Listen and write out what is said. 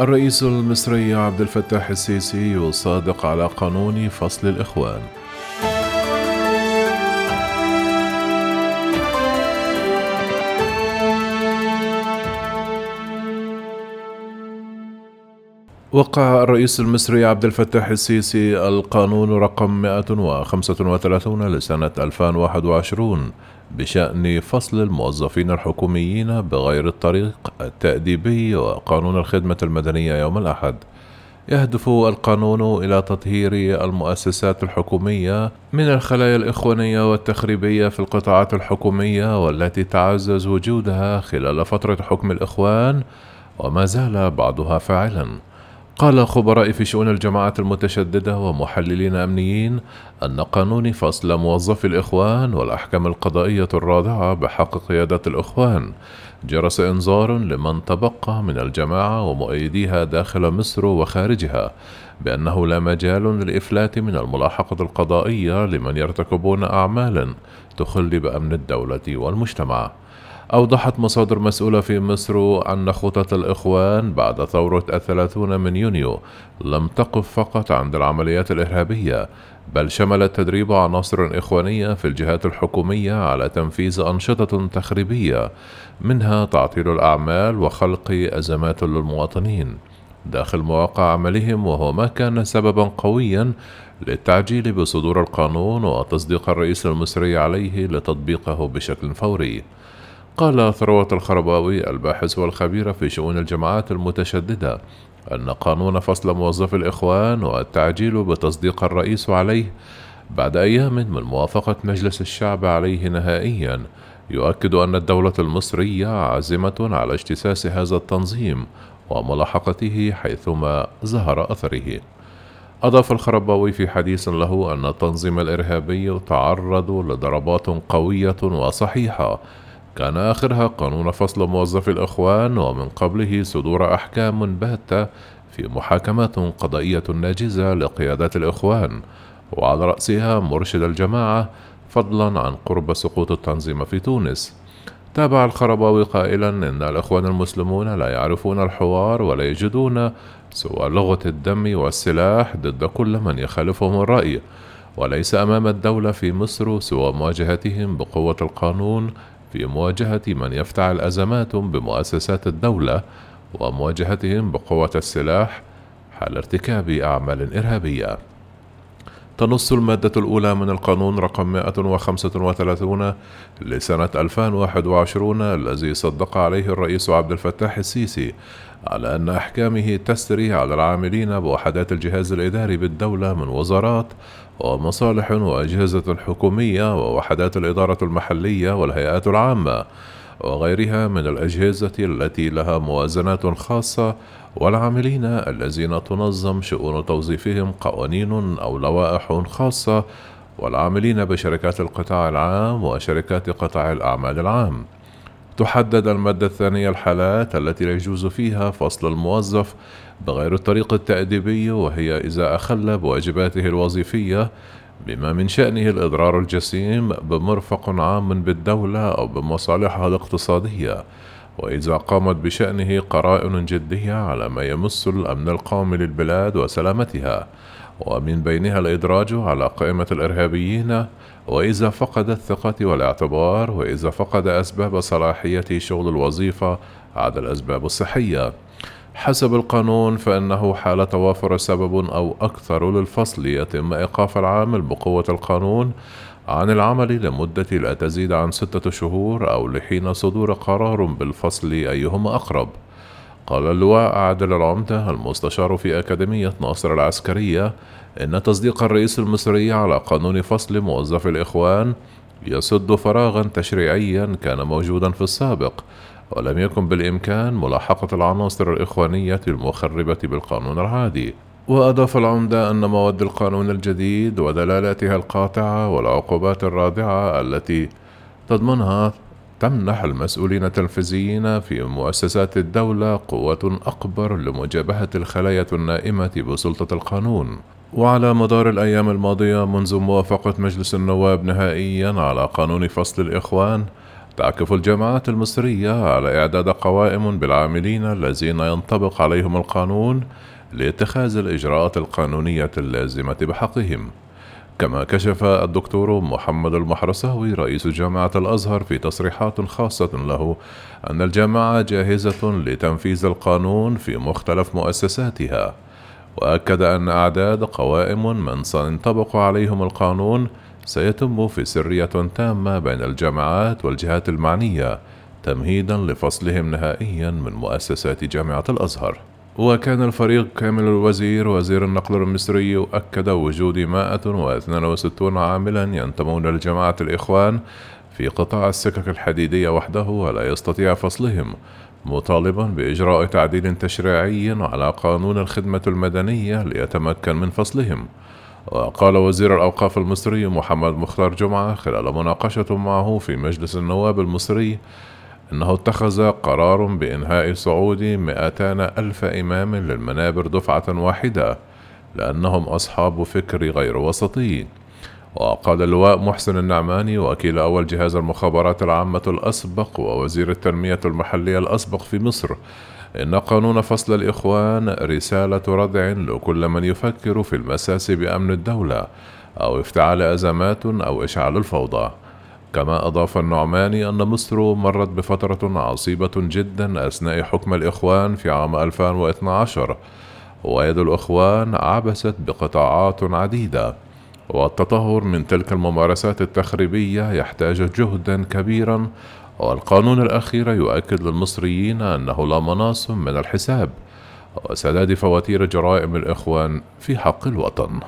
الرئيس المصري عبد الفتاح السيسي يصادق على قانون فصل الإخوان. وقع الرئيس المصري عبد الفتاح السيسي القانون رقم 135 لسنة 2021 بشأن فصل الموظفين الحكوميين بغير الطريق التأديبي وقانون الخدمة المدنية يوم الأحد. يهدف القانون إلى تطهير المؤسسات الحكومية من الخلايا الإخوانية والتخريبية في القطاعات الحكومية والتي تعزز وجودها خلال فترة حكم الإخوان وما زال بعضها فاعلا. قال خبراء في شؤون الجماعات المتشددة ومحللين أمنيين أن قانون فصل موظفي الإخوان والأحكام القضائية الرادعة بحق قيادات الإخوان جرس إنذار لمن تبقى من الجماعة ومؤيديها داخل مصر وخارجها بأنه لا مجال للإفلات من الملاحقة القضائية لمن يرتكبون أعمالا تخل بأمن الدولة والمجتمع. أوضحت مصادر مسؤولة في مصر أن خطط الإخوان بعد ثورة الثلاثون من يونيو لم تقف فقط عند العمليات الإرهابية بل شملت تدريب عناصر إخوانية في الجهات الحكومية على تنفيذ أنشطة تخريبية منها تعطيل الأعمال وخلق أزمات للمواطنين. داخل مواقع عملهم وهو ما كان سببا قويا للتعجيل بصدور القانون وتصديق الرئيس المصري عليه لتطبيقه بشكل فوري. قال ثروة الخرباوي الباحث والخبير في شؤون الجماعات المتشددة أن قانون فصل موظف الإخوان والتعجيل بتصديق الرئيس عليه بعد أيام من موافقة مجلس الشعب عليه نهائيا يؤكد أن الدولة المصرية عازمة على اجتساس هذا التنظيم وملاحقته حيثما ظهر أثره. أضاف الخرباوي في حديث له أن التنظيم الإرهابي تعرض لضربات قوية وصحيحة كان آخرها قانون فصل موظفي الإخوان ومن قبله صدور أحكام باتة في محاكمات قضائية ناجزة لقيادات الإخوان. وعلى رأسها مرشد الجماعة فضلا عن قرب سقوط التنظيم في تونس. تابع الخرباوي قائلا إن الإخوان المسلمون لا يعرفون الحوار ولا يجدون سوى لغة الدم والسلاح ضد كل من يخالفهم الرأي. وليس أمام الدولة في مصر سوى مواجهتهم بقوة القانون في مواجهة من يفتعل أزمات بمؤسسات الدولة ومواجهتهم بقوة السلاح حال ارتكاب أعمال إرهابية. تنص المادة الأولى من القانون رقم 135 لسنة 2021 الذي صدق عليه الرئيس عبد الفتاح السيسي على أن أحكامه تسري على العاملين بوحدات الجهاز الإداري بالدولة من وزارات ومصالح وأجهزة حكومية ووحدات الإدارة المحلية والهيئات العامة. وغيرها من الأجهزة التي لها موازنات خاصة والعاملين الذين تنظم شؤون توظيفهم قوانين أو لوائح خاصة والعاملين بشركات القطاع العام وشركات قطاع الأعمال العام. تحدد المادة الثانية الحالات التي يجوز فيها فصل الموظف بغير الطريق التأديبي وهي إذا أخل بواجباته الوظيفية بما من شأنه الإضرار الجسيم بمرفق عام بالدولة أو بمصالحها الاقتصادية. وإذا قامت بشأنه قرائن جدية على ما يمس الأمن القومي للبلاد وسلامتها. ومن بينها الإدراج على قائمة الإرهابيين. وإذا فقد الثقة والاعتبار. وإذا فقد أسباب صلاحية شغل الوظيفة. عدا الأسباب الصحية. حسب القانون فإنه حال توافر سبب أو أكثر للفصل يتم إيقاف العامل بقوة القانون عن العمل لمدة لا تزيد عن ستة شهور أو لحين صدور قرار بالفصل أيهما أقرب. قال اللواء عادل العمدة المستشار في أكاديمية ناصر العسكرية إن تصديق الرئيس المصري على قانون فصل موظفي الإخوان يسد فراغا تشريعيا كان موجودا في السابق ولم يكن بالإمكان ملاحقة العناصر الإخوانية المخربة بالقانون العادي. وأضاف العمدة أن مواد القانون الجديد ودلالاتها القاطعة والعقوبات الرادعة التي تضمنها تمنح المسؤولين التنفيذيين في مؤسسات الدولة قوة أكبر لمجابهة الخلايا النائمة بسلطة القانون. وعلى مدار الأيام الماضية منذ موافقة مجلس النواب نهائيا على قانون فصل الإخوان تعكف الجامعات المصرية على إعداد قوائم بالعاملين الذين ينطبق عليهم القانون لاتخاذ الإجراءات القانونية اللازمة بحقهم. كما كشف الدكتور محمد المحرساوي رئيس جامعة الأزهر في تصريحات خاصة له أن الجامعة جاهزة لتنفيذ القانون في مختلف مؤسساتها وأكد أن أعداد قوائم من سينطبق عليهم القانون سيتم في سرية تامة بين الجامعات والجهات المعنية تمهيدا لفصلهم نهائيا من مؤسسات جامعة الأزهر. وكان الفريق كامل الوزير وزير النقل المصري أكد وجود 162 عاملا ينتمون لجماعة الإخوان في قطاع السكك الحديدية وحده ولا يستطيع فصلهم مطالبا بإجراء تعديل تشريعي على قانون الخدمة المدنية ليتمكن من فصلهم. وقال وزير الأوقاف المصري محمد مختار جمعة خلال مناقشة معه في مجلس النواب المصري أنه اتخذ قرار بإنهاء صعود 200 ألف إمام للمنابر دفعة واحدة لأنهم أصحاب فكر غير وسطي. وقال اللواء محسن النعماني وكيل أول جهاز المخابرات العامة الأسبق ووزير التنمية المحلية الأسبق في مصر إن قانون فصل الإخوان رسالة ردع لكل من يفكر في المساس بأمن الدولة أو افتعال أزمات أو إشعال الفوضى. كما أضاف النعماني أن مصر مرت بفترة عصيبة جدا أثناء حكم الإخوان في عام 2012 ويد الإخوان عبست بقطاعات عديدة والتطهر من تلك الممارسات التخريبية يحتاج جهدا كبيرا والقانون الأخير يؤكد للمصريين أنه لا مناص من الحساب وسداد فواتير جرائم الإخوان في حق الوطن.